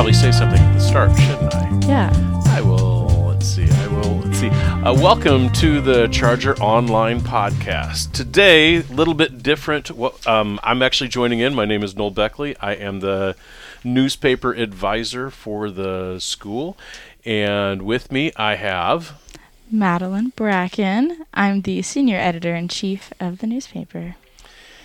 probably say something at the start, shouldn't I? Yeah. I will. Let's see. I will. Let's see. Uh, welcome to the Charger Online podcast. Today, a little bit different. What um, I'm actually joining in. My name is Noel Beckley. I am the newspaper advisor for the school, and with me I have. Madeline Bracken. I'm the senior editor in chief of the newspaper.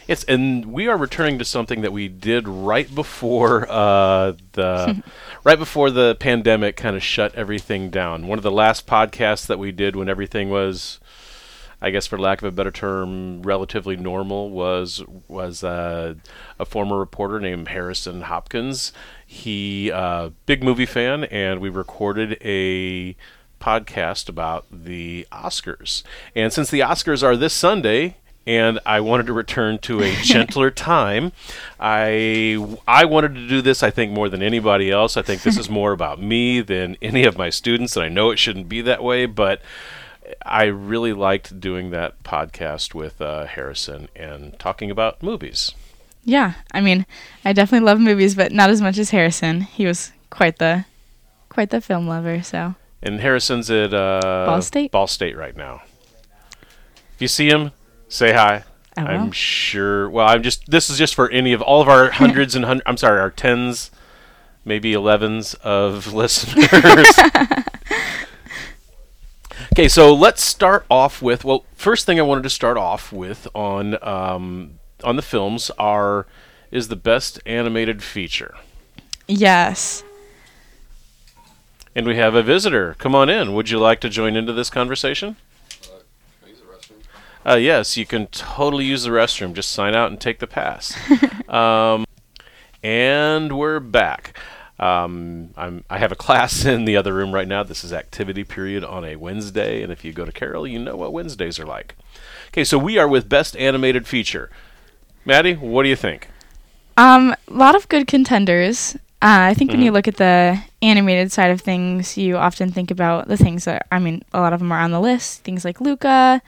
Yes, and we are returning to something that we did right before uh, the right before the pandemic kind of shut everything down. One of the last podcasts that we did when everything was, I guess, for lack of a better term, relatively normal was was uh, a former reporter named Harrison Hopkins. He uh, big movie fan, and we recorded a podcast about the Oscars. And since the Oscars are this Sunday, and I wanted to return to a gentler time. I I wanted to do this I think more than anybody else. I think this is more about me than any of my students and I know it shouldn't be that way, but I really liked doing that podcast with uh, Harrison and talking about movies. Yeah, I mean, I definitely love movies, but not as much as Harrison. He was quite the quite the film lover, so. And Harrison's at uh, Ball State? Ball State right now. If you see him, say hi. I will. I'm sure. Well, I'm just. This is just for any of all of our hundreds and hundreds. I'm sorry, our tens, maybe elevens of listeners. okay, so let's start off with. Well, first thing I wanted to start off with on um, on the films are is the best animated feature, Yes. and we have a visitor. Come on in. Would you like to join into this conversation? Uh, yes, you can totally use the restroom. Just sign out and take the pass. um, and we're back. Um, I'm, I have a class in the other room right now. This is activity period on a Wednesday, and if you go to Carroll, you know what Wednesdays are like. Okay, so we are with Best Animated Feature. Maddy, what do you think? Um, a lot of good contenders. Uh, I think when Mhm. you look at the animated side of things, you often think about the things that I mean, a lot of them are on the list. Things like Luca,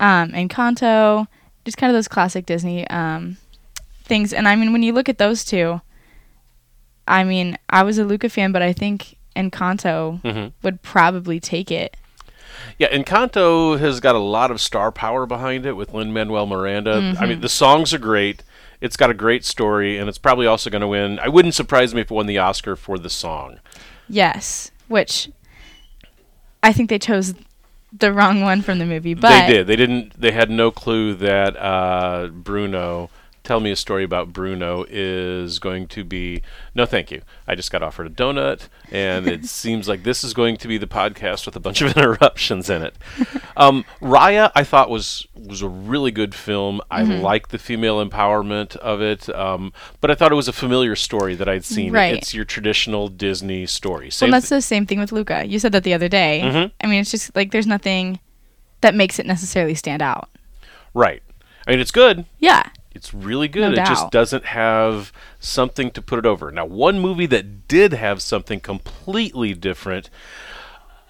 um, Encanto, just kind of those classic Disney um, things. And I mean, when you look at those two, I mean, I was a Luca fan, but I think Encanto Mm-hmm. would probably take it. Yeah, Encanto has got a lot of star power behind it with Lin Manuel Miranda. I mean, the songs are great. It's got a great story, and it's probably also going to win. I wouldn't surprise me if it won the Oscar for the song. Yes, which I think they chose the wrong one from the movie, but they did. They didn't. They had no clue that uh, Bruno. Tell me a story about Bruno is going to be. No, thank you. I just got offered a donut, and it seems like this is going to be the podcast with a bunch of interruptions in it. Um, Raya, I thought was was a really good film. I Mm-hmm. like the female empowerment of it, um, but I thought it was a familiar story that I'd seen. Right. It's your traditional Disney story. Well, Same that's the same thing with Luca. You said that the other day. Mhm. I mean, it's just like there's nothing that makes it necessarily stand out. right. I mean, it's good. Yeah. It's really good. No it just doesn't have something to put it over. Now, one movie that did have something completely different.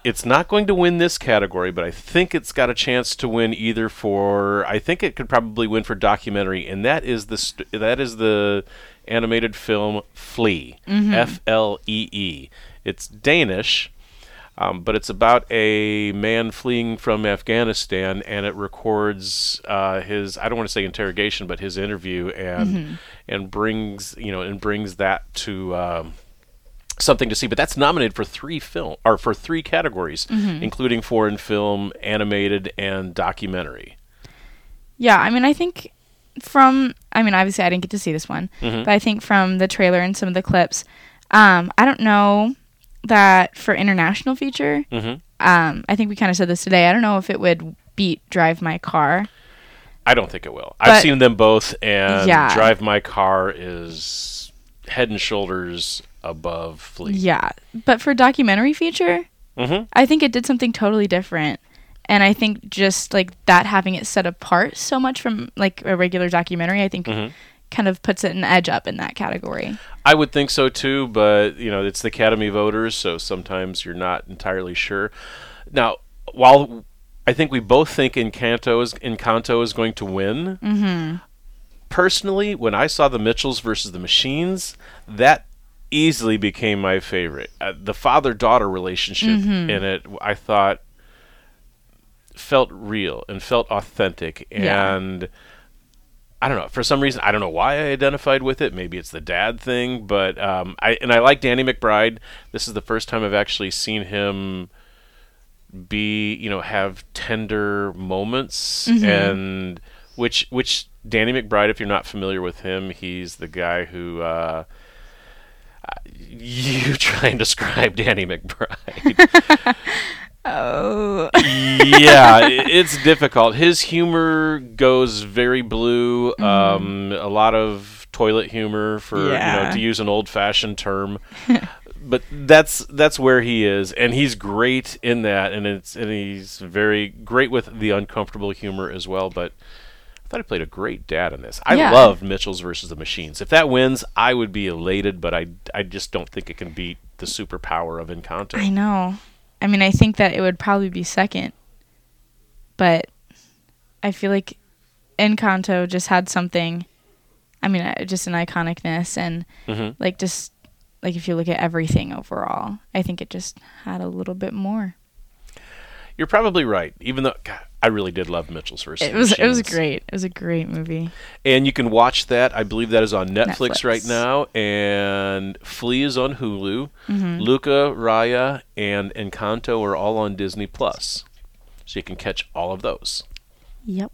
It's not going to win this category, but I think it's got a chance to win either for. I think it could probably win for documentary, and that is the st- that is the animated film Flee, Mm-hmm. F L E E. It's Danish, um, but it's about a man fleeing from Afghanistan, and it records uh, his I don't want to say interrogation, but his interview, and and brings you know and brings that to. Um, something to see but that's nominated for three film or for three categories including foreign film animated and documentary Yeah. I mean, I think from, I mean, obviously I didn't get to see this one, Mhm. but I think from the trailer and some of the clips, um, I don't know that for international feature, hmm um, I think we kind of said this today. I don't know if it would beat Drive My Car. i don't think it will i've seen them both and Yeah. drive my car is head and shoulders above flee Yeah. But for documentary feature, hmm I think it did something totally different. And I think just like that having it set apart so much from like a regular documentary, I think Mhm. Kind of puts it an edge up in that category. I would think so too, but you know, it's the Academy voters, so sometimes you're not entirely sure. Now, while I think we both think Encanto is Encanto is going to win, Mm-hmm. personally, when I saw the Mitchells versus the Machines, that easily became my favorite. Uh, the father-daughter relationship Mm-hmm. in it, I thought, felt real and felt authentic, Yeah. I don't know. For some reason, I don't know why I identified with it. Maybe it's the dad thing, but um, I and I like Danny McBride. This is the first time I've actually seen him be, you know, have tender moments, and which which Danny McBride. If you're not familiar with him, he's the guy who. Uh, you try and describe Danny McBride. Oh. yeah, it's difficult. His humor goes very blue. Um, a lot of toilet humor, for you know, to use an old-fashioned term. but that's that's where he is, and he's great in that, and it's and he's very great with the uncomfortable humor as well. But I thought he played a great dad in this. I Yeah. loved Mitchell's versus the Machines. If that wins, I would be elated, but I I just don't think it can beat the superpower of Encanto. I know. I mean, I think that it would probably be second, but I feel like Encanto just had something. I mean, uh, just an iconicness and Mhm. like just like if you look at everything overall, I think it just had a little bit more. You're probably right. Even though God, I really did love Mitchell's first. It was it was great. It was a great movie. and you can watch that. I believe that is on Netflix, Netflix. right now, and Flee is on Hulu. Mm-hmm. Luca, Raya, and Encanto are all on Disney Plus, so you can catch all of those. Yep.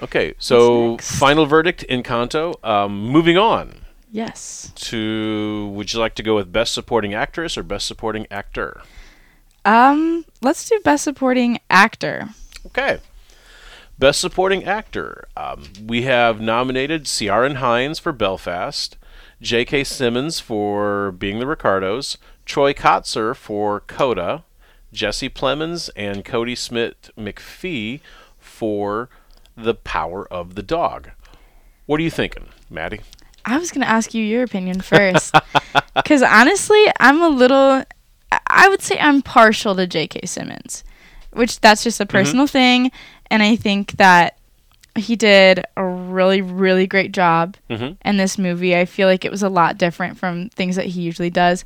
Okay, so final verdict, Encanto. Um, moving on Yes. to, would you like to go with Best Supporting Actress or Best Supporting Actor? Um, let's do best supporting actor. Okay. Best Supporting Actor. Um, we have nominated Ciaran Hinds for Belfast, J.K. Simmons for Being the Ricardos, Troy Kotsur for Coda, Jesse Plemons and Kodi Smit-McPhee for The Power of the Dog. What are you thinking, Maddy? I was going to ask you your opinion first. Because honestly, I'm a little. I- would say I'm partial to J.K. Simmons, which that's just a personal thing. And I think that he did a really, really great job Mhm. in this movie. I feel like it was a lot different from things that he usually does.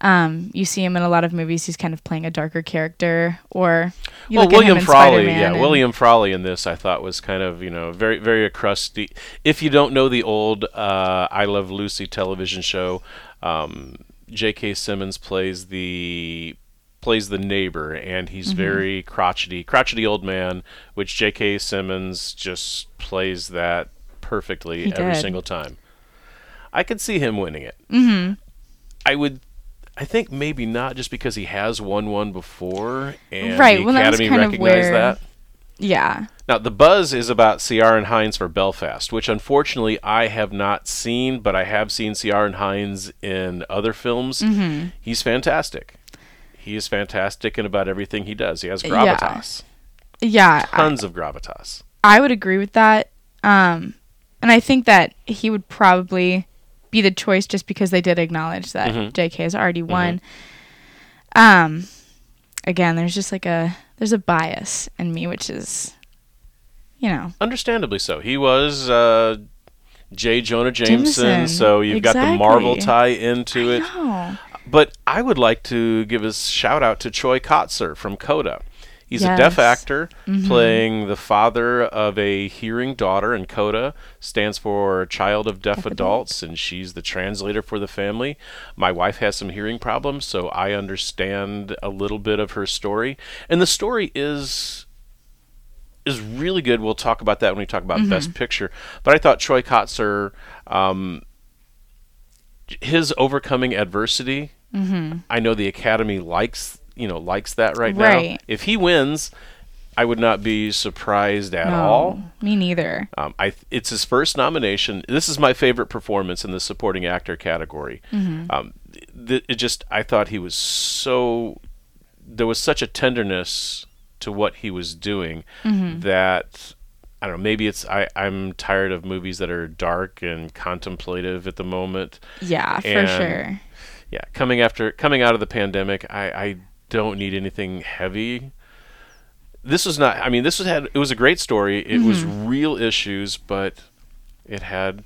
Um, you see him in a lot of movies. He's kind of playing a darker character, or you well, look at him William Frawley, yeah, William Frawley in this I thought was kind of you know very very a crusty. If you don't know the old uh, I Love Lucy television show, um, J.K. Simmons plays the plays the neighbor, and he's Mm-hmm. very crotchety, crotchety old man, which J.K. Simmons just plays that perfectly He every did. single time. I could see him winning it. Mm-hmm. I would. I think maybe not just because he has won one before, and Right, the well, Academy kind of recognized that. Yeah. Now, the buzz is about Ciaran Hinds for Belfast, which unfortunately I have not seen, but I have seen Ciaran Hinds in other films. Mm-hmm. He's fantastic. He is fantastic in about everything he does. He has gravitas, Yeah. I- tons of gravitas. I would agree with that. Um, and I think that he would probably be the choice just because they did acknowledge that Mhm. JK has already won. Um, again, there's just like a there's a bias in me, which is, you know, Understandably so. He was uh, J. Jonah Jameson, Jameson, so you've got the Marvel tie exactly. into it. no, But I would like to give a shout out to Troy Kotsur from Coda. He's a deaf actor Mm-hmm. playing the father of a hearing daughter, and Coda stands for Child of Deaf, Deaf adults, and she's the translator for the family. My wife has some hearing problems, so I understand a little bit of her story, and the story is is really good. We'll talk about that when we talk about Mm-hmm. Best Picture. But I thought Troy Kotsur, um, his overcoming adversity. Mm-hmm. I know the Academy likes you know likes that right, now. Right. If he wins, I would not be surprised at no, all. me neither. Um, I it's his first nomination. This is my favorite performance in the supporting actor category. Mm-hmm. Um, th- it just I thought he was so there was such a tenderness to what he was doing Mm-hmm. that I don't know. Maybe it's I I'm tired of movies that are dark and contemplative at the moment. Yeah, for sure. Yeah, coming after coming out of the pandemic, I I don't need anything heavy. This was not. I mean, this was had. It was a great story. It was Mm-hmm. real issues, but it had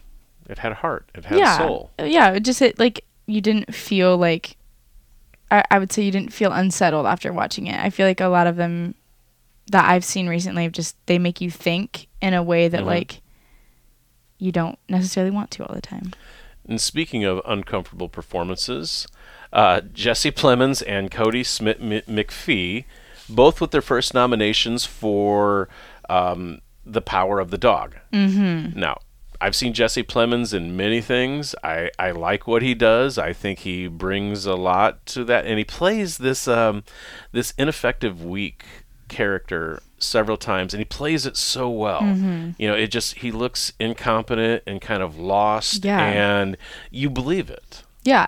it had a heart. It had yeah, soul. yeah. It just it, like you didn't feel like I, I would say you didn't feel unsettled after watching it. I feel like a lot of them that I've seen recently have just they make you think in a way that Mhm. like you don't necessarily want to all the time. And speaking of uncomfortable performances, uh, Jesse Plemons and Kodi Smit-McPhee, both with their first nominations for um, The Power of the Dog. Mm-hmm. Now, I've seen Jesse Plemons in many things. I, I like what he does. I think he brings a lot to that, and he plays this um, this ineffective, weak character several times, and he plays it so well. You know, it just he looks incompetent and kind of lost, Yeah. and you believe it. Yeah.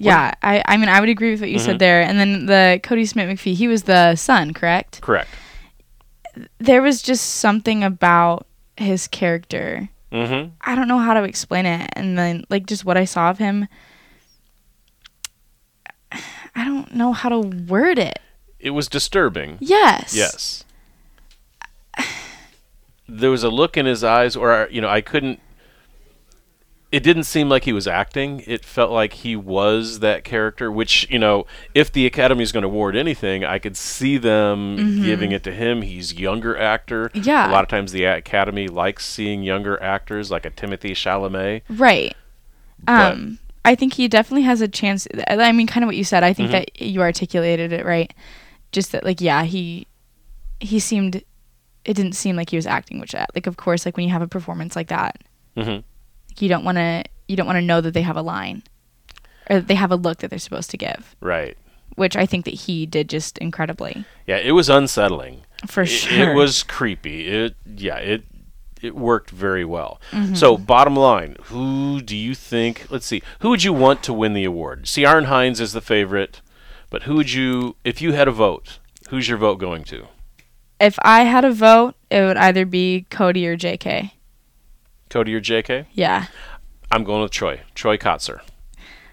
Yeah, I, I mean I would agree with what you Mm-hmm. said there. And then the Kodi Smit-McPhee, he was the son, correct? Correct. There was just something about his character. Mm-hmm. I don't know how to explain it. And then like just what I saw of him I don't know how to word it. It was disturbing. Yes. Yes. There was a look in his eyes, or you know, I couldn't. It didn't seem like he was acting. It felt like he was that character. Which you know, if the Academy is going to award anything, I could see them giving it to him. He's younger actor. Mm-hmm. Yeah. A lot of times the Academy likes seeing younger actors, like a Timothée Chalamet. Right. But- Um, I think he definitely has a chance. I mean, kind of what you said. I think Mhm. that you articulated it right. Just that, like, yeah, he he seemed. It didn't seem like he was acting, which, like, of course, like when you have a performance like that, hmm you don't want to you don't want to know that they have a line or that they have a look that they're supposed to give, Right. which I think that he did just incredibly Yeah, it was unsettling. for It- sure. It was creepy. It yeah, it it worked very well. Mm-hmm. So bottom line, who do you think? Let's see, who would you want to win the award? See, Ciaran Hinds is the favorite, but who would you, if you had a vote, who's your vote going to? If I had a vote, it would either be Kodi or J.K. Kodi or J.K.? Yeah, I'm going with Troy. Troy Kotsur.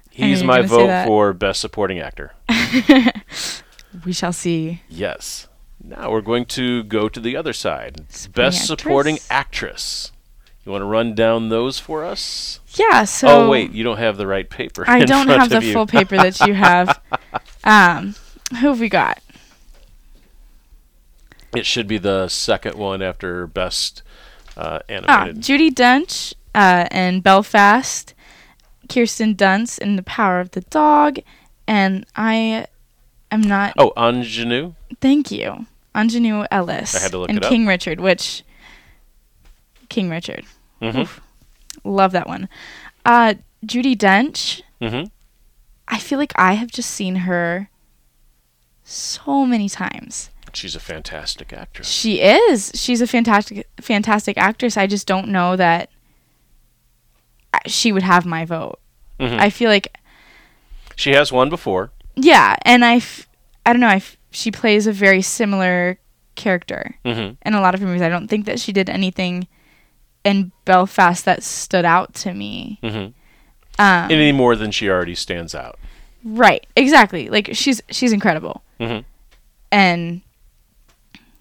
He's my vote for best supporting actor. we shall see. Yes. Now we're going to go to the other side. Supporting best supporting actress? actress. You want to run down those for us? Yeah. So oh wait, you don't have the right paper. I don't have the you. full paper that you have. Um, who have we got? It should be the second one after best uh, Ah. Judi Dench uh, in Belfast, Kirsten Dunst in The Power of the Dog, and I am not. oh, Aunjanue. Thank you, Aunjanue Ellis. I had to look and it up. King Richard, which King Richard, Mm-hmm. Oof. love that one. Uh, Judi Dench. Mm-hmm. I feel like I have just seen her so many times. She's a fantastic actress. She is. She's a fantastic, fantastic actress. I just don't know that she would have my vote. Mhm. I feel like, she has won before. yeah, and I, f- I don't know. I f- she plays a very similar character Mm-hmm. in a lot of her movies. I don't think that she did anything in Belfast that stood out to me. Mm-hmm. Um, Any more than she already stands out. right? Exactly. Like she's she's incredible, Mm-hmm. and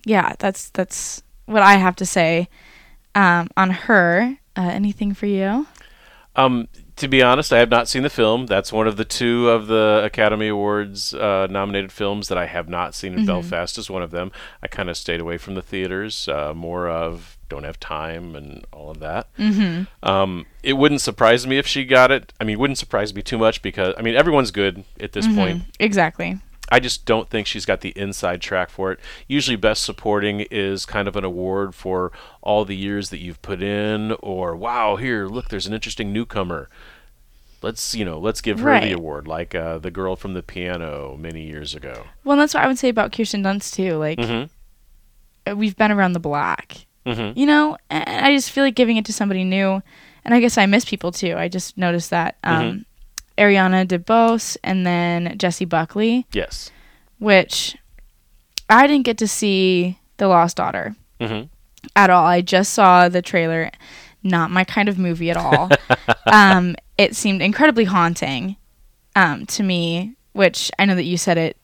yeah, that's that's what I have to say um, on her. Uh, anything for you? Um, to be honest, I have not seen the film. That's one of the two of the Academy Awards uh, nominated films that I have not seen. And Belfast is one of them. I kind of stayed away from the theaters, uh, more of don't have time and all of that. Mm-hmm. Um, it wouldn't surprise me if she got it. I mean, wouldn't surprise me too much because I mean everyone's good at this point. Exactly. I just don't think she's got the inside track for it. Usually, best supporting is kind of an award for all the years that you've put in, or wow, here, look, there's an interesting newcomer. Let's you know, let's give her Right. the award, like uh, the girl from the piano many years ago. Well, that's what I would say about Kirsten Dunst too. Like Mm-hmm. uh, we've been around the block, Mm-hmm. you know, and I just feel like giving it to somebody new. And I guess I miss people too. I just noticed that um, Ariana DeBose and then Jessie Buckley, Yes. which I didn't get to see The Lost Daughter Mm-hmm. at all. I just saw the trailer. Not my kind of movie at all. um, it seemed incredibly haunting um, to me, which I know that you said it.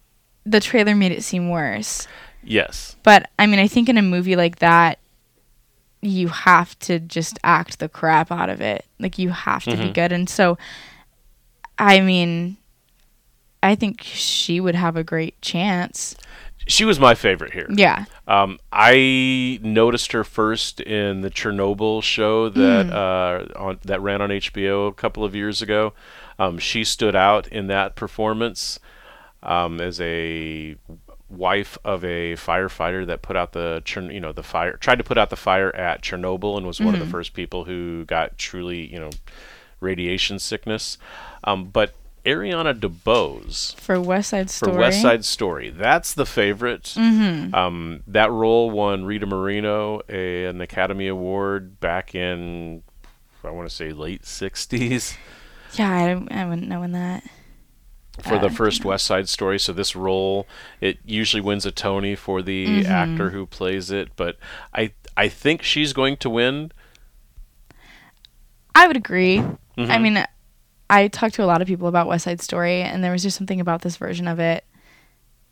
The trailer made it seem worse. Yes. But I mean, I think in a movie like that, you have to just act the crap out of it. Like you have to be Mhm. good. And so I mean, I think she would have a great chance. She was my favorite here. Yeah. Um, I noticed her first in the Chernobyl show that Mm. uh, on, that ran on HBO a couple of years ago. Um, she stood out in that performance um, as a wife of a firefighter that put out the you know the fire tried to put out the fire at Chernobyl and was one Mm-hmm. of the first people who got truly you know radiation sickness. Um, but Ariana DeBose For West Side for West Side Story. That's the favorite. Mm-hmm. Um, that role won Rita Moreno a, an Academy Award back in, I want to say, late 60s Yeah, I, I wouldn't know when that. for the Uh, first West Side Story. So this role, it usually wins a Tony for the Mm-hmm. actor who plays it. But I, I think she's going to win. I would agree. I Mhm. mean, I talked to a lot of people about West Side Story, and there was just something about this version of it.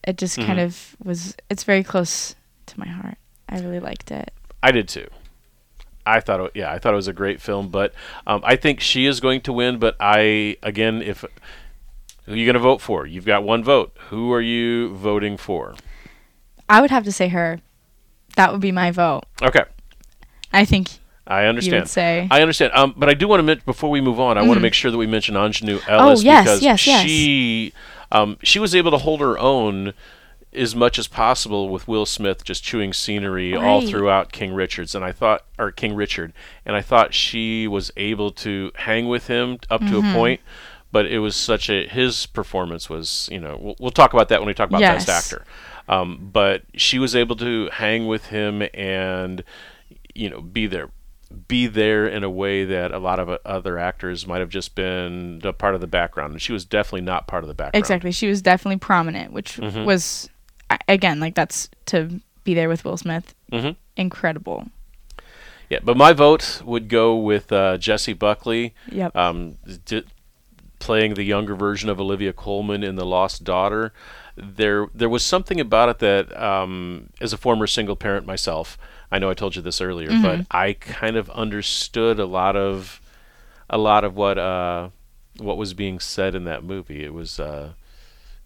It just kind Mhm. of was. It's very close to my heart. I really liked it. I did too. I thought, it, yeah, I thought it was a great film, but um, I think she is going to win. But I, again, if who are you going to vote for? You've got one vote. Who are you voting for? I would have to say her. That would be my vote. Okay, I think I you understand. would say. I understand. Um, but I do want to mention before we move on, I want to make sure that we mention Aunjanue Ellis Oh, yes, because yes, yes. she, um, she was able to hold her own as much as possible with Will Smith just chewing scenery all throughout King Richard's, and I thought, or King Richard, and I thought she was able to hang with him up to Mm-hmm. a point. But it was such a his performance was you know we'll, we'll talk about that when we talk about best actor. Um, but she was able to hang with him and you know be there be there in a way that a lot of uh, other actors might have just been a part of the background and she was definitely not part of the background Exactly. She was definitely prominent, which Mhm. was, again, like that's to be there with Will Smith. hmm Incredible. yeah but my vote would go with uh, jessie buckley Yep. um, d- playing the younger version of olivia colman in the lost daughter there there was something about it that um, as a former single parent myself i know i told you this earlier but i kind of understood a lot of a lot of what uh, what was being said in that movie it was uh,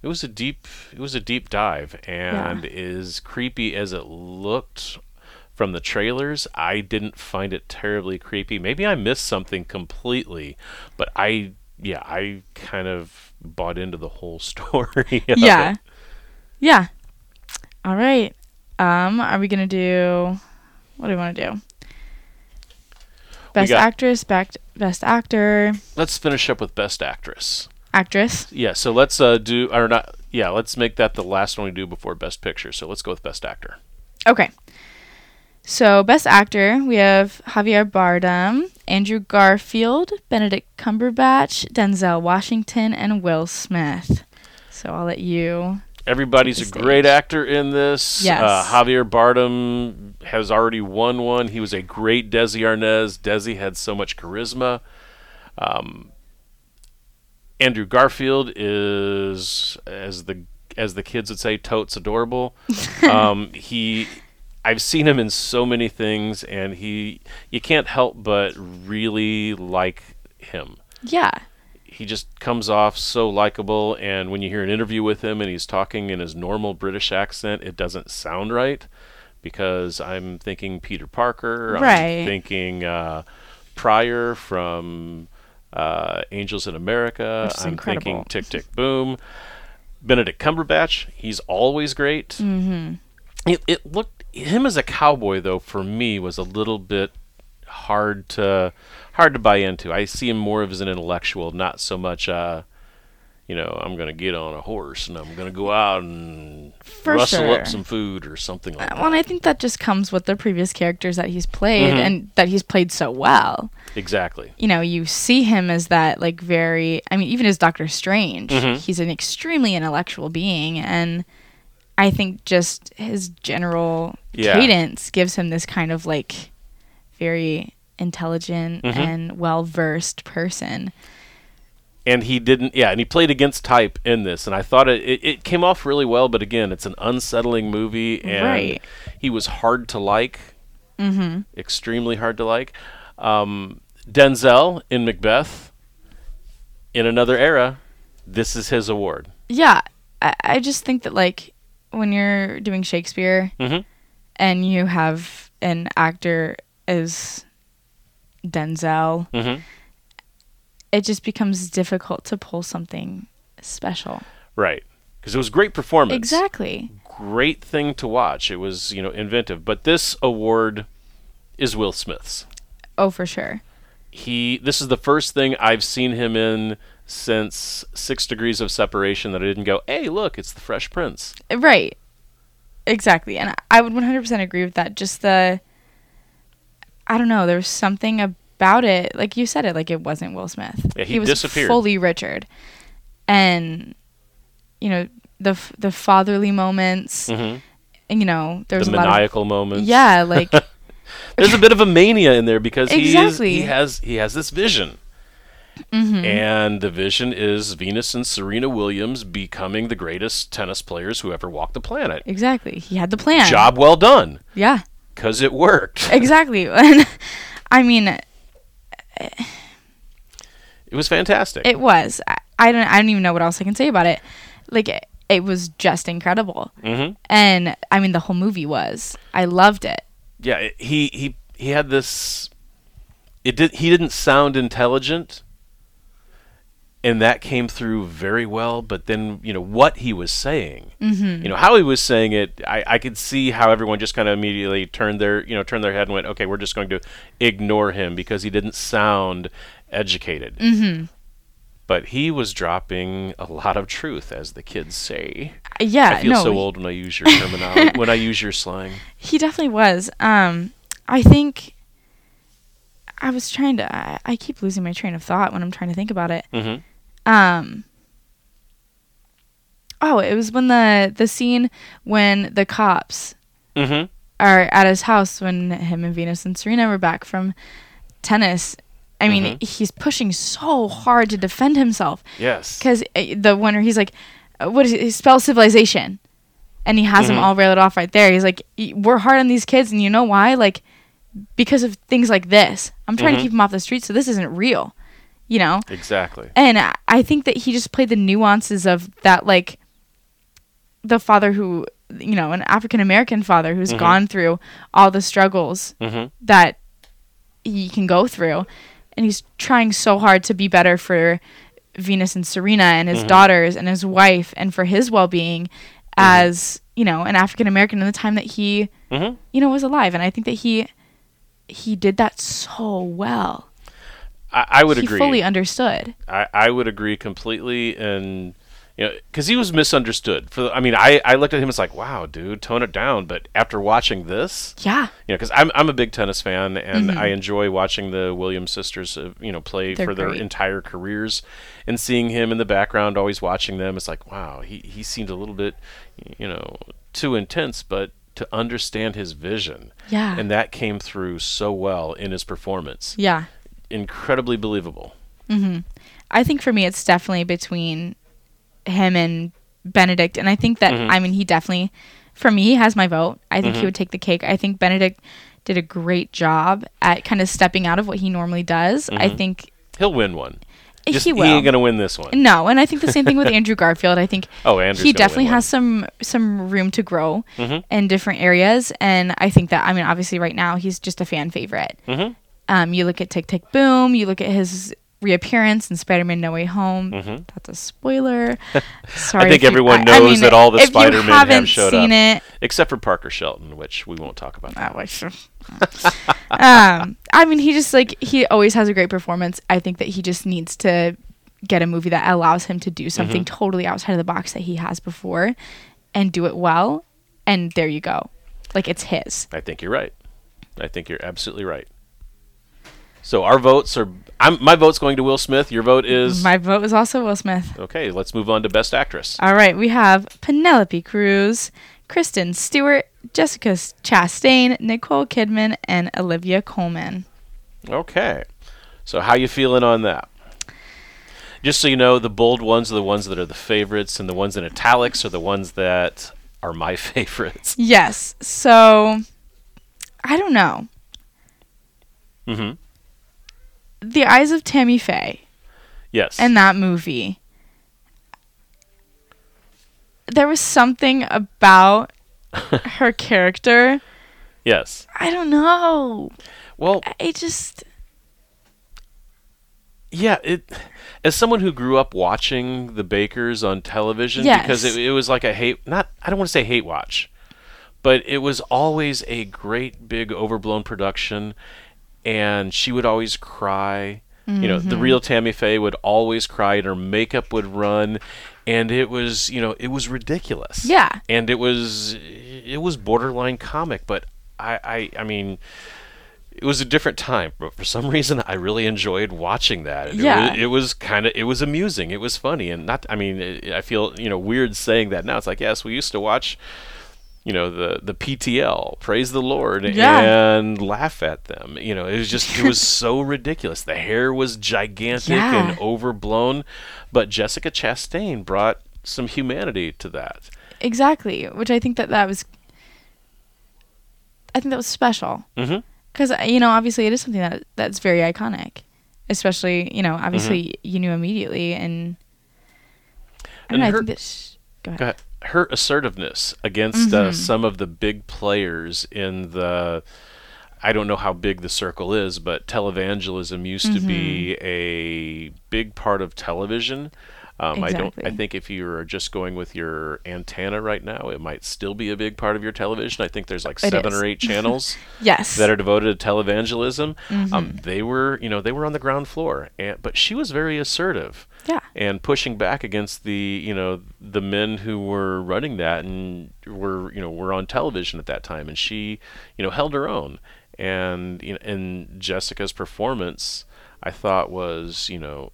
it was a deep it was a deep dive and as creepy as it looked from the trailers i didn't find it terribly creepy maybe i missed something completely but i yeah i kind of bought into the whole story yeah. it. Yeah. All right. Um, are we gonna do? What do we want to do? Best got- actress, best best actor, let's finish up with best actress actress. yeah so let's uh do or not yeah let's make that the last one we do before best picture so let's go with best actor Okay. So best actor, we have Javier Bardem, Andrew Garfield, Benedict Cumberbatch, Denzel Washington, and Will Smith. So I'll let you. Everybody's a the great actor in this. Yes. Uh, Javier Bardem has already won one. He was a great Desi Arnaz. Desi had so much charisma. Um, Andrew Garfield is, as the as the kids would say, totes adorable. um, he, I've seen him in so many things, and he, you can't help but really like him Yeah. He just comes off so likable and when you hear an interview with him and he's talking in his normal british accent it doesn't sound right because i'm thinking peter parker Right. i'm thinking uh, prior from uh, angels in america i'm incredible. thinking tick tick boom benedict cumberbatch he's always great Mm-hmm. it, it looked him as a cowboy though for me was a little bit hard to hard to buy into. I see him more of as an intellectual, not so much uh you know, I'm gonna get on a horse and I'm gonna go out and For rustle sure. up some food or something like Uh, that. Well, and I think that just comes with the previous characters that he's played Mhm. and that he's played so well. Exactly. You know, you see him as that, like, very. I mean, even as Doctor Strange, Mhm. he's an extremely intellectual being. And I think just his general Yeah. cadence gives him this kind of, like, very intelligent Mhm. and well versed person. And he didn't yeah, and he played against type in this and I thought it, it, it came off really well, but again, it's an unsettling movie and Right. he was hard to like. Mm-hmm. extremely hard to like. Um, Denzel in Macbeth, in another era, this is his award. Yeah, I, I just think that like when you're doing Shakespeare Mhm. and you have an actor as Denzel, Mm-hmm. it just becomes difficult to pull something special. Right. Because it was a great performance. Exactly. Great thing to watch. It was, you know, inventive. But this award is Will Smith's. Oh, for sure. He this is the first thing I've seen him in since Six Degrees of Separation that I didn't go, Hey, look, it's the Fresh Prince. Right. Exactly. And I would 100% agree with that. Just the I don't know, there was something about it. Like you said it like it wasn't Will Smith. Yeah, he was disappeared. fully Richard. And you know, the the fatherly moments, Mm-hmm. and, you know, there was The a lot of maniacal moments. Yeah, like There's a bit of a mania in there because Exactly. he has he has this vision. mhm. And the vision is Venus and Serena Williams becoming the greatest tennis players who ever walked the planet. exactly. He had the plan. Job well done, Yeah. Because it worked. Exactly. And I mean, It was fantastic. It was. I, I don't. I don't even know what else I can say about it. Like it, it was just incredible, hmm and I mean the whole movie was. I loved it. Yeah, he he he had this. It did. He didn't sound intelligent, and that came through very well. But then you know what he was saying. Mm-hmm. You know how he was saying it. I, I could see how everyone just kind of immediately turned their you know turned their head and went, okay, we're just going to ignore him because he didn't sound educated. Mm-hmm. But he was dropping a lot of truth, as the kids say. Yeah. I feel no. so old when I use your terminology, when I use your slang. He definitely was. Um, I think. I was trying to. I, I keep losing my train of thought when I'm trying to think about it. hmm Um. Oh, it was when the the scene when the cops hmm are at his house when him and Venus and Serena were back from tennis. I mean, Mhm. he's pushing so hard to defend himself Yes. because the one where he's like, uh, "What is it? Spell civilization," and he has them Mhm. all railed off right there. He's like, "We're hard on these kids, and you know why? Like, because of things like this. I'm trying to keep them off the streets, so this isn't real." You know, Exactly. and I- think that he just played the nuances of that, like the father who, you know, an African American father who's Mhm. gone through all the struggles hmm that he can go through, and he's trying so hard to be better for Venus and Serena and his Mhm. daughters and his wife and for his well being as you know an African American in the time that he hmm you know was alive, and I think that he he did that so well. I, I would he agree. fully understood. I, I would agree completely, and you know, because he was misunderstood. For the, I mean, I, I looked at him as like, wow, dude, tone it down. But after watching this, Yeah. you know, because I'm I'm a big tennis fan, and Mhm. I enjoy watching the Williams sisters, uh, you know, play They're for their great. entire careers, and seeing him in the background, always watching them, it's like, wow, he he seemed a little bit, you know, too intense, but to understand his vision, Yeah. and that came through so well in his performance, yeah. Incredibly believable. hmm I think for me, it's definitely between him and Benedict, and I think that Mhm. I mean he definitely, for me, he has my vote. I think Mhm. he would take the cake. I think Benedict did a great job at kind of stepping out of what he normally does. I Mhm. think He'll win one. Just, he will. he ain't gonna win this one. no, and I think the same thing with Andrew Garfield. I think Oh, Andrew's he definitely has some some room to grow. Mhm. in different areas, and I think that I mean obviously right now he's just a fan favorite. Mhm. Um, you look at Tick Tick Boom, you look at his reappearance in Spider-Man: No Way Home. Mhm. That's a spoiler. Sorry, I think if you- everyone I- I knows mean, that all the Spider-Men have haven't showed seen it, Except for Parker Shelton, which we won't talk about. that was. um, I mean, he just like he always has a great performance. I think that he just needs to get a movie that allows him to do something Mhm. totally outside of the box that he has before, and do it well. And there you go, like it's his. I think you're right. I think you're absolutely right. So our votes are. I'm, my vote's going to Will Smith. Your vote is My vote was also Will Smith. okay. Let's move on to Best Actress. All right, we have Penelope Cruz, Kristen Stewart, Jessica Chastain, Nicole Kidman, and Olivia Colman. Okay. So how you feeling on that? Just so you know, the bold ones are the ones that are the favorites, and the ones in italics are the ones that are my favorites. Yes. So I don't know. hmm The Eyes of Tammy Faye. Yes. in that movie. There was something about her character. yes. I don't know. Well, I just yeah, it as someone who grew up watching the Bakkers on television because it, it was like a hate not I don't want to say hate watch, but it was always a great big overblown production and she would always cry. You know, Mm-hmm. the real Tammy Faye would always cry and her makeup would run and it was, you know, it was ridiculous. Yeah. And it was it was borderline comic, but I I I mean it was a different time, but for some reason I really enjoyed watching that. It Yeah. was, it was kind of it was amusing. It was funny, and not. I mean, it, I feel you know weird saying that now. It's like yes, we used to watch, you know, the the PTL, praise the Lord, Yeah. and laugh at them. You know, it was just it was so ridiculous. The hair was gigantic Yeah. and overblown, but Jessica Chastain brought some humanity to that. exactly, which I think that that was I think that was special. hmm Cuz you know, obviously it is something that that's very iconic. Especially, you know, obviously Mm-hmm. you knew immediately and I And don't know, I think that sh- go ahead. Go ahead. Her assertiveness against uh, Mhm. some of the big players in the. I don't know how big the circle is, but televangelism used to be Mm-hmm. a big part of television. Um, I don't. I think if you're just going with your antenna right now, it might still be a big part of your television. I think there's like It seven is. or eight channels Yes. that are devoted to televangelism. Mm-hmm. Um, they were, you know, they were on the ground floor, and but she was very assertive yeah. and pushing back against the you know the men who were running that and were you know were on television at that time and she you know held her own and you know and Jessica's performance I thought was you know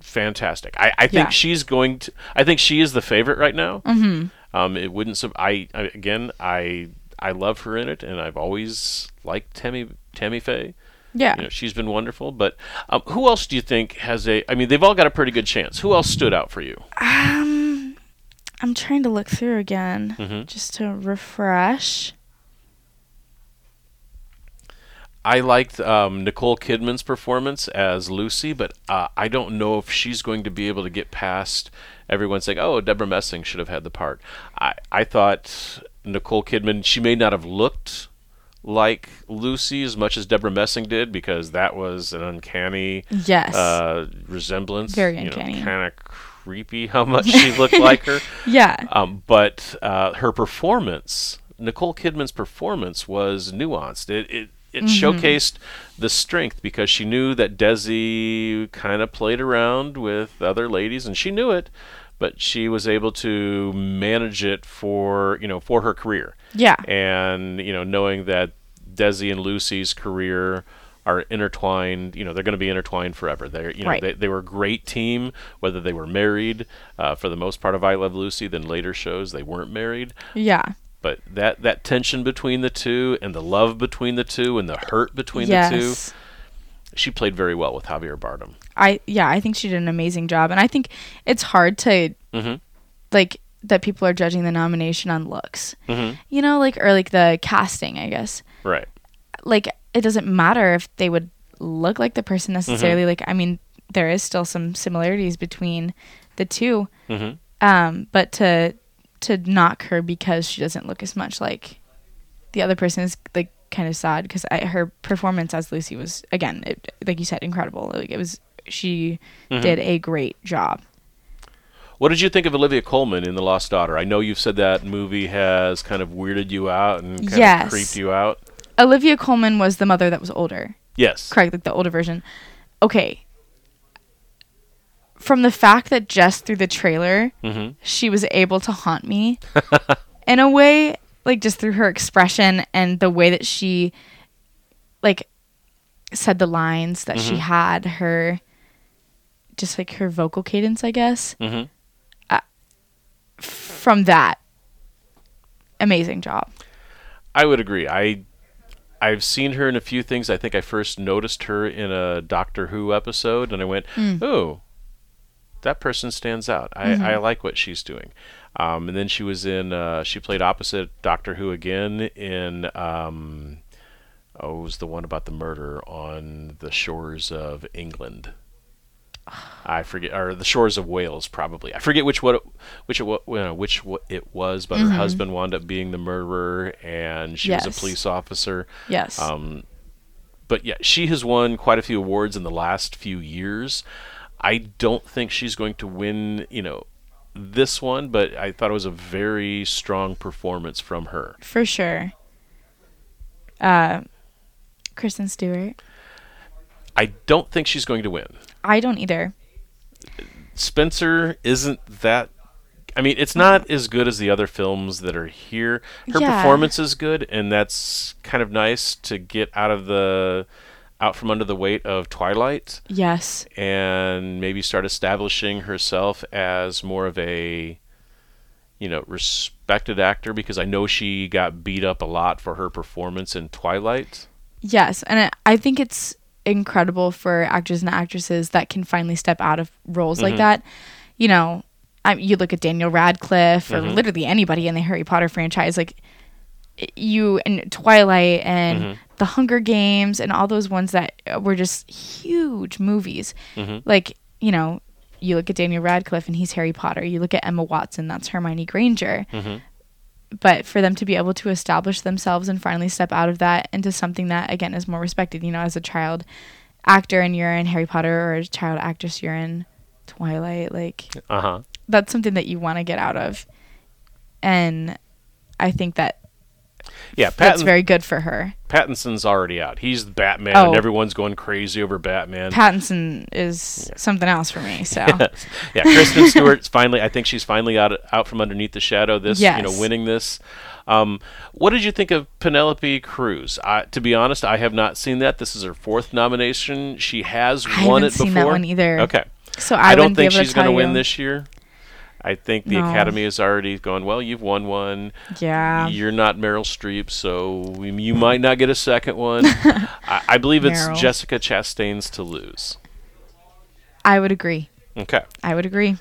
fantastic I, I think Yeah. she's going to I think she is the favorite right now Mhm. um it wouldn't sub- I, I again I I love her in it and I've always liked Tammy Tammy Faye Yeah. you know, she's been wonderful. But um, who else do you think has a? I mean, they've all got a pretty good chance. Who else stood out for you? Um, I'm trying to look through again Mhm. just to refresh. I liked um, Nicole Kidman's performance as Lucy, but uh, I don't know if she's going to be able to get past everyone saying, "Oh, Debra Messing should have had the part." I I thought Nicole Kidman. She may not have looked like Lucy as much as Debra Messing did because that was an uncanny Yes. uh, resemblance. Very uncanny. kind of creepy how much she looked like her. yeah. Um, but uh, her performance, Nicole Kidman's performance, was nuanced. It it, it showcased the strength because she knew that Desi kind of played around with other ladies, and she knew it, but she was able to manage it for you know for her career. Yeah. And you know, knowing that Desi and Lucy's career are intertwined. You know, they're going to be intertwined forever. They're, you know, Right. they, they were a great team, whether they were married. Uh, for the most part of I Love Lucy, then later shows they weren't married. Yeah. But that that tension between the two, and the love between the two, and the hurt between the two, yes. She played very well with Javier Bardem. I yeah, I think she did an amazing job, and I think it's hard to Mhm. like that people are judging the nomination on looks. Mhm. You know, like or like the casting, I guess. Right. Like it doesn't matter if they would look like the person necessarily. Mm-hmm. Like I mean, there is still some similarities between the two. hmm Um, but to to knock her because she doesn't look as much like the other person is like kind of sad because her performance as Lucy was again, it, like you said, incredible. Like it was, she Mhm. did a great job. What did you think of Olivia Colman in The Lost Daughter? I know you've said that movie has kind of weirded you out and kind Yes. of creeped you out. Olivia Colman was the mother that was older, Yes. correct? Like the older version. Okay. From the fact that just through the trailer, hmm she was able to haunt me in a way like just through her expression and the way that she like said the lines that she Mhm. had her just like her vocal cadence i guess hmm from that amazing job I would agree. I I've seen her in a few things. I think I first noticed her in a Doctor Who episode, and I went, Mm. "Oh, that person stands out. I, Mm-hmm. I like what she's doing." Um, and then she was in. Uh, she played opposite Doctor Who again in. Um, oh, it was the one about the murder on the shores of England. I forget, or The Shores of Wales, probably. I forget which what it, which it, wa- you know, which what it was, but her husband wound up being the murderer, and she was Mm-hmm. A police officer. Yes. Um, but yeah, she has won quite a few awards in the last few years. I don't think she's going to win, you know, this one, but I thought it was a very strong performance from her. for sure. Uh, Kristen Stewart. I don't think she's going to win. I don't either. Spencer isn't that. I mean, it's not as good as the other films that are here. Her Yeah. performance is good, and that's kind of nice to get out of the out from under the weight of Twilight Yes. and maybe start establishing herself as more of a you know respected actor because I know she got beat up a lot for her performance in Twilight. Yes, and I- think it's incredible for actors and actresses that can finally step out of roles like mm-hmm. that. You know, I, you look at Daniel Radcliffe or mm-hmm. literally anybody in the Harry Potter franchise, like you and Twilight and mm-hmm. The Hunger Games and all those ones that were just huge movies. Like you know, you look at Daniel Radcliffe and he's Harry Potter. You look at Emma Watson, that's Hermione Granger but for them to be able to establish themselves and finally step out of that into something that again is more respected you know as a child actor and you're in harry potter or a child actress you're in twilight like Uh huh. that's something that you want to get out of and i think that Yeah, that's very good for her Pattinson's already out. He's Batman, Oh. and everyone's going crazy over Batman. pattinson is something else for me so Yes. yeah, Kristen Stewart's finally. I think she's finally out out from underneath the shadow. This, you know, winning this. Um, what did you think of Penelope Cruz? I, to be honest, I have not seen that. This is her fourth nomination. She has I won haven't it before. seen that one either. Okay, so I, i, don't think she's going to win this year. I think the No. Academy has already gone. Well, you've won one. yeah You're not Meryl Streep, so you might not get a second one. I, I believe it's Meryl. Jessica Chastain's to lose. i would agree Okay. i would agree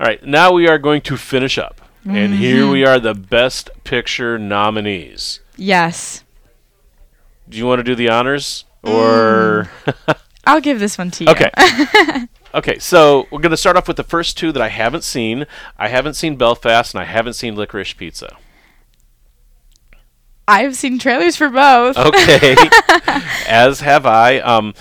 All right, now we are going to finish up. And here we mm-hmm. are, the Best Picture nominees. yes Do you want to do the honors? Or. Mm. i'll give this one to you okay. okay, so we're going to start off with the first two that I haven't seen. I haven't seen Belfast, and I haven't seen Licorice Pizza. i've seen trailers for both Okay. As have I. Um,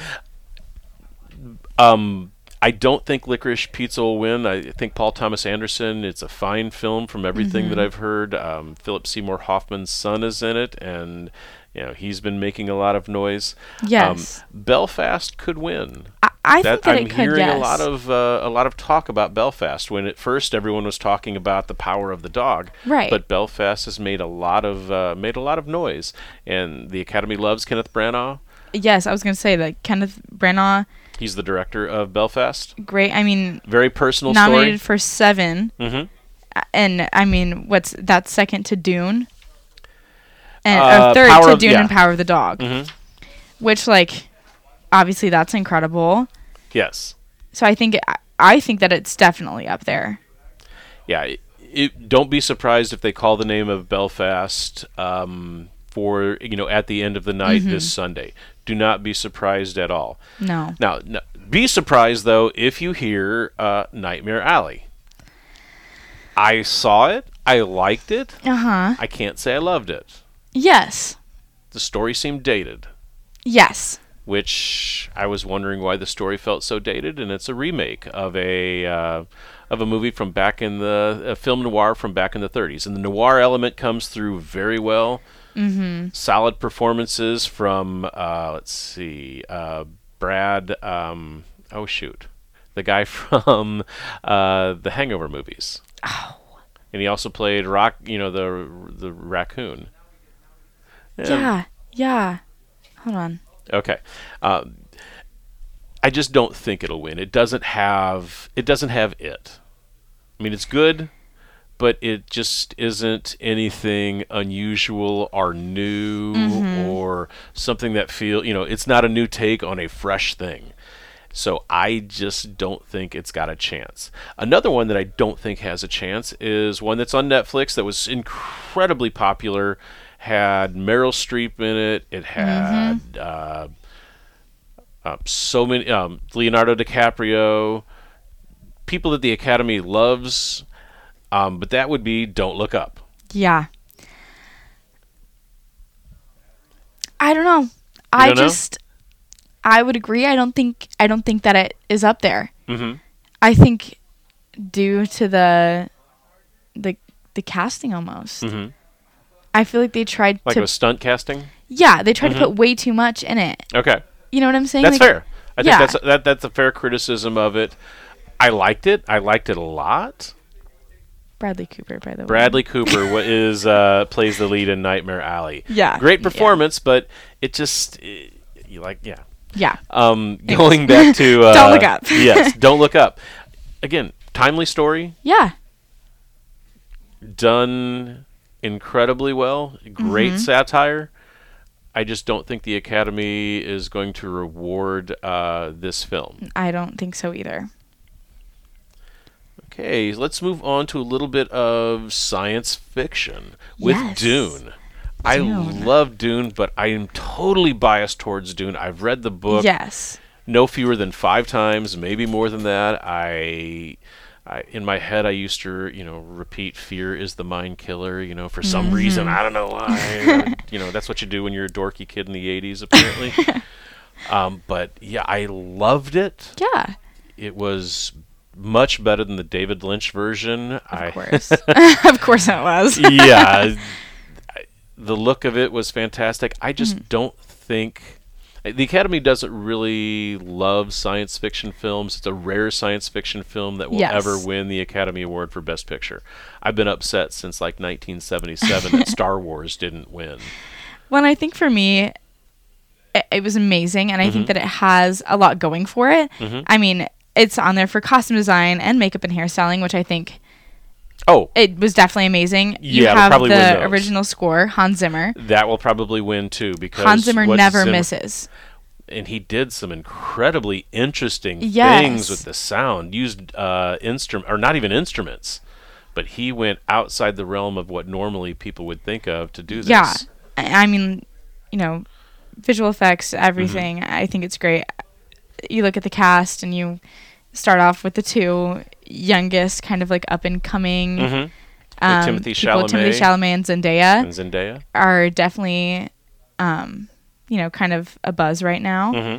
um, I don't think Licorice Pizza will win. I think Paul Thomas Anderson. It's a fine film from everything Mm-hmm. that I've heard. Um, Philip Seymour Hoffman's son is in it, and you know he's been making a lot of noise. Yes. Um, Belfast could win. I, I That, think that I'm it could. hearing yes. a lot of uh, a lot of talk about Belfast. When at first everyone was talking about the power of the dog, Right. But Belfast has made a lot of uh, made a lot of noise, and the Academy loves Kenneth Branagh. yes, I was gonna say that Kenneth Branagh, He's the director of Belfast. great. I mean, Very personal nominated for seven, story. hmm uh, and I mean, what's that second to Dune, and Uh, or third Power to of- Dune yeah. and Power of the Dog, Mhm. which like, obviously that's incredible. Yes. So I think I, I think that it's definitely up there. Yeah. It, it, don't be surprised if they call the name of Belfast um, for you know at the end of the night Mm-hmm. this Sunday. Do not be surprised at all. No, Now, n- be surprised though if you hear uh, Nightmare Alley. I saw it. I liked it. uh huh. I can't say I loved it. Yes, The story seemed dated, yes, which I was wondering why the story felt so dated. And it's a remake of a uh, of a movie from back in the a film noir from back in the 30s, and the noir element comes through very well. Mm-hmm. Solid performances from uh, let's see, uh, Brad. Um, oh shoot, the guy from uh, the Hangover movies. Oh. And he also played Rock. You know the the raccoon. Yeah, yeah. Hold on. Okay. Um, I just don't think it'll win. It doesn't have. It doesn't have it. I mean, it's good, but it just isn't anything unusual or new or something that feel. You know, it's not a new take on a fresh thing. So I just don't think it's got a chance. Another one that I don't think has a chance is one that's on Netflix that was incredibly popular. Had Meryl Streep in it. It had uh, Uh, so many um, Leonardo DiCaprio, people that the Academy loves, um, but that would be Don't Look Up. Yeah. I don't know. I don't know? just I would agree. I don't think I don't think that it is up there. hmm I think due to the the the casting almost. hmm I feel like they tried Like to a stunt casting. Yeah, they tried Mhm. to put way too much in it. Okay, You know what I'm saying? that's Like, fair. I think yeah. that's that that's a fair criticism of it. I liked it. I liked it a lot. Bradley Cooper, by the way. Bradley Cooper is uh, plays the lead in Nightmare Alley. Yeah. Great yeah. performance, but it just eh, you like yeah. Yeah. Um, going back to uh, Don't Look Up. yes, don't look up. Again, timely story, Yeah. done incredibly well. Great Mhm. satire. I just don't think the Academy is going to reward uh, this film. I don't think so either. Okay, let's move on to a little bit of science fiction with Yes. Dune. I Dune. love Dune, but I am totally biased towards Dune. I've read the book Yes. no fewer than five times, maybe more than that. I, I, in my head, I used to, you know, repeat "Fear is the mind killer." You know, for some reason, I don't know why. you know, that's what you do when you're a dorky kid in the '80s, apparently. um, but yeah, I loved it. Yeah. It was much better than the David Lynch version. Of I, course. of course it was. yeah, I- the look of it was fantastic. I just Mm-hmm. don't think the Academy doesn't really love science fiction films. It's a rare science fiction film that will Yes. ever win the Academy Award for Best Picture. I've been upset since like 1977 that Star Wars didn't win. Well, I think for me, it, it was amazing, and I Mm-hmm. think that it has a lot going for it. Mhm. I mean, it's on there for costume design and makeup and hairstyling, which I think Oh, it was definitely amazing. You Yeah, have probably the original score, Hans Zimmer. that will probably win too because Hans Zimmer never Zimmer- misses. and he did some incredibly interesting Yes. things with the sound. Used uh, instrument or not even instruments, but he went outside the realm of what normally people would think of to do this. Yeah. I, I mean, you know, visual effects, Mm-hmm. everything. I think it's great. You look at the cast, and you start off with the two youngest, kind of like up and coming. hmm Um, Timothée people, Timothée Chalamet. Chalamet and Zendaya And Zendaya. are definitely, um, you know, kind of a buzz right now. hmm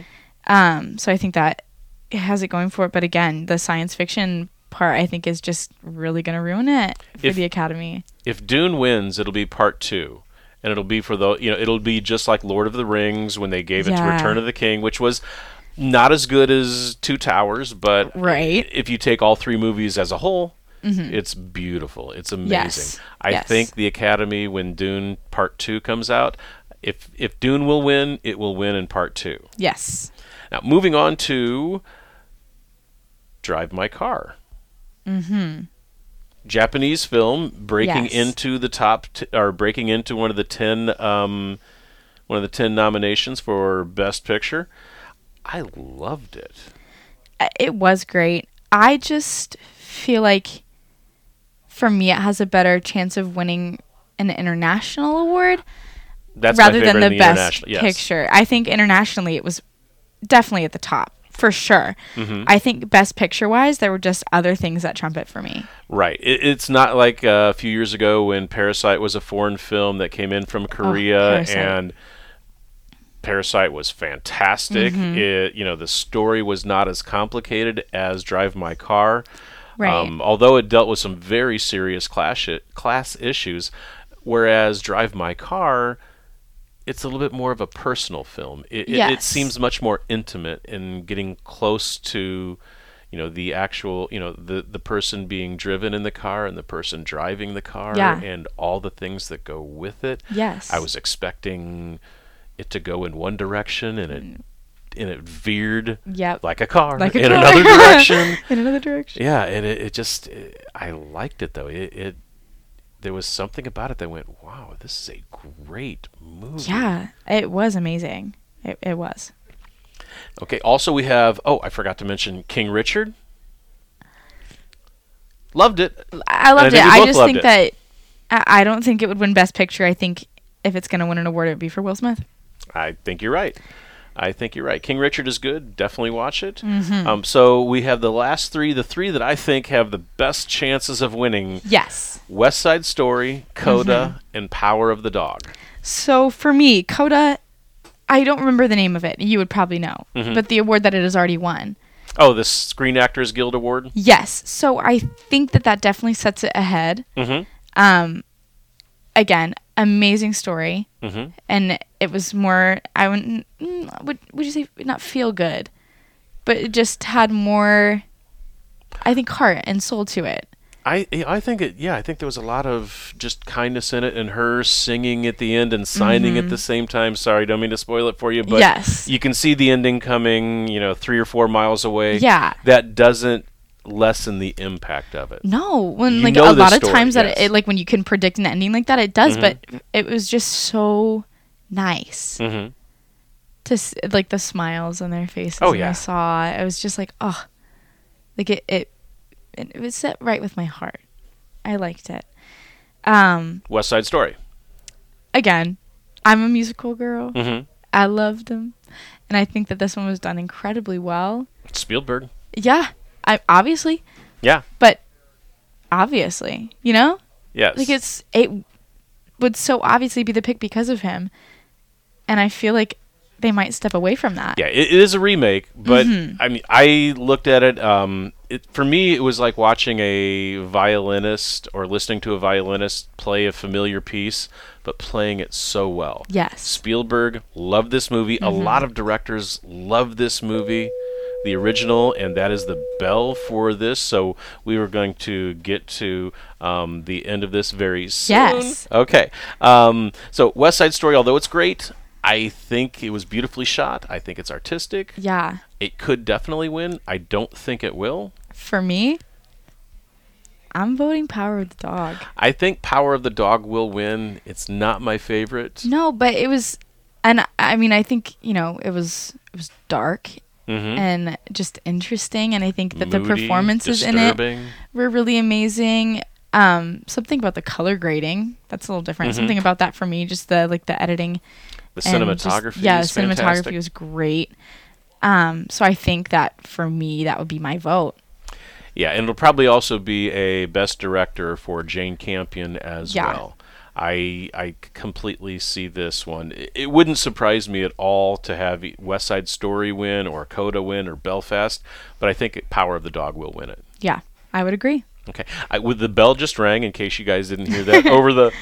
Um, so I think that it has it going for it. But again, the science fiction part, I think, is just really going to ruin it for If- the Academy. If Dune wins, it'll be part two. And it'll be for the you know it'll be just like Lord of the Rings when they gave it to Return of the King, which was not as good as Two Towers, but Right. if you take all three movies as a whole, it's beautiful. It's amazing. Mm-hmm. Yes. I Yes. think the Academy, when Dune Part Two comes out, if if Dune will win, it will win in Part Two. Yes. Now, moving on to Drive My Car. Mm-hmm. Japanese film breaking Yes. into the top t- or breaking into one of the 10 um, one of the 10 nominations for best picture. I loved it. Uh, It was great. I just feel like for me, it has a better chance of winning an international award That's rather than the, the best. Yes. picture. I think internationally, it was definitely at the top for sure. Mhm. I think best picture wise, there were just other things that trump it for me. Right. It, it's not like uh, a few years ago when Parasite was a foreign film that came in from Korea Oh, and Parasite was fantastic. Mm-hmm. It, you know, the story was not as complicated as Drive My Car. Right. Um, although it dealt with some very serious class i- class issues, whereas Drive My Car, it's a little bit more of a personal film. It, it, it seems much more intimate in getting close to, you know, the actual, you know, the the person being driven in the car and the person driving the car Yeah. and all the things that go with it. yes. I was expecting it to go in one direction and it mm. and it veered Yep. like a car Like a in car. another direction. in another direction. Yeah, and it, it just it, I liked it though. It, it there was something about it that went, "Wow, this is a great movie." Yeah, it was amazing. It, it was. Okay. Also, we have. Oh, I forgot to mention King Richard. Loved it. I loved think it. I just think it. that I, I don't think it would win Best Picture. I think if it's going to win an award, it would be for Will Smith. I think you're right. I think you're right. King Richard is good. Definitely watch it. Mm-hmm. Um, so we have the last three, the three that I think have the best chances of winning Yes. West Side Story, Coda, Mm-hmm. and Power of the Dog. So for me, Coda, I don't remember the name of it. You would probably know, Mhm. but the award that it has already won. Oh, the Screen Actors Guild Award? Yes. So I think that that definitely sets it ahead. Mm Um, again, amazing story, hmm. Mm hmm. and it was more. I wouldn't. mm, Would would you say not feel good, but it just had more. I think heart and soul to it. I I think it yeah I think there was a lot of just kindness in it and her singing at the end and signing at the same time. Sorry, don't mean to spoil it for you, but Mm-hmm. Yes. you can see the ending coming. You know, three or four miles away. Yeah. that doesn't lessen the impact of it. No, when You like a lot of story, times that yes. it, like when you can predict an ending like that, it does. Mhm. But it was just so nice Mm-hmm. to like the smiles on their faces. Oh, yeah. I saw it. I was just like, oh, like it it it it was set right with my heart. I liked it. Um, West Side Story. again, I'm a musical girl. Mm-hmm. I loved them, and I think that this one was done incredibly well. Spielberg. Yeah, I obviously, Yeah. but obviously, you know. Yes. like it's it would so obviously be the pick because of him and i feel like they might step away from that Yeah, it, it is a remake, but Mhm. I mean, I looked at it. Um, it for me, it was like watching a violinist or listening to a violinist play a familiar piece, but playing it so well. yes Spielberg loved this movie. A lot of directors love this movie, the original, and that is the bell for this. So we were going to get to um, the end of this very soon. Yes. Okay. Um, so West Side Story, although it's great, I think it was beautifully shot. I think it's artistic. yeah It could definitely win. I don't think it will. for me i'm voting power of the dog I think Power of the Dog will win. It's not my favorite. no but it was and i mean i think you know it was it was dark Mm-hmm. and just interesting and i think that the performances in it were really amazing um something about the color grading that's a little different Mhm. something about that for me just the like the editing The and just- cinematography. yeah, the cinematography fantastic. was great. Um, so I think that for me, that would be my vote. Yeah, and it'll probably also be a best director for Jane Campion as Yeah. well. I I completely see this one. It, it wouldn't surprise me at all to have West Side Story win or Coda win or Belfast, but I think Power of the Dog will win it. Yeah, I would agree. Okay, I, with the bell just rang in case you guys didn't hear that over the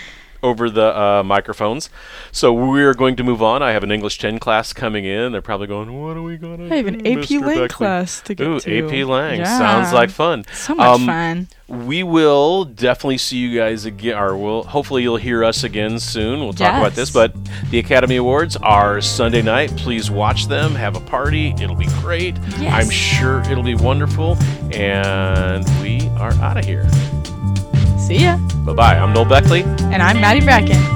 over the uh, microphones. So we're going to move on. I have an English 10 class coming in. They're probably going, "What are we going to I have an do, AP Mr. Lang Beckley?" class to get Ooh, to. AP Lang. Yeah. Sounds like fun. So much Um, fun. We will definitely see you guys again, or we'll, hopefully you'll hear us again soon. We'll talk about this. But the Academy Awards are Sunday night. Please watch them. Have a party. It'll be great. Yes. I'm sure it'll be wonderful. And we are out of here. See ya. Bye bye. I'm Nol Beckley. And I'm Maddy Bracken.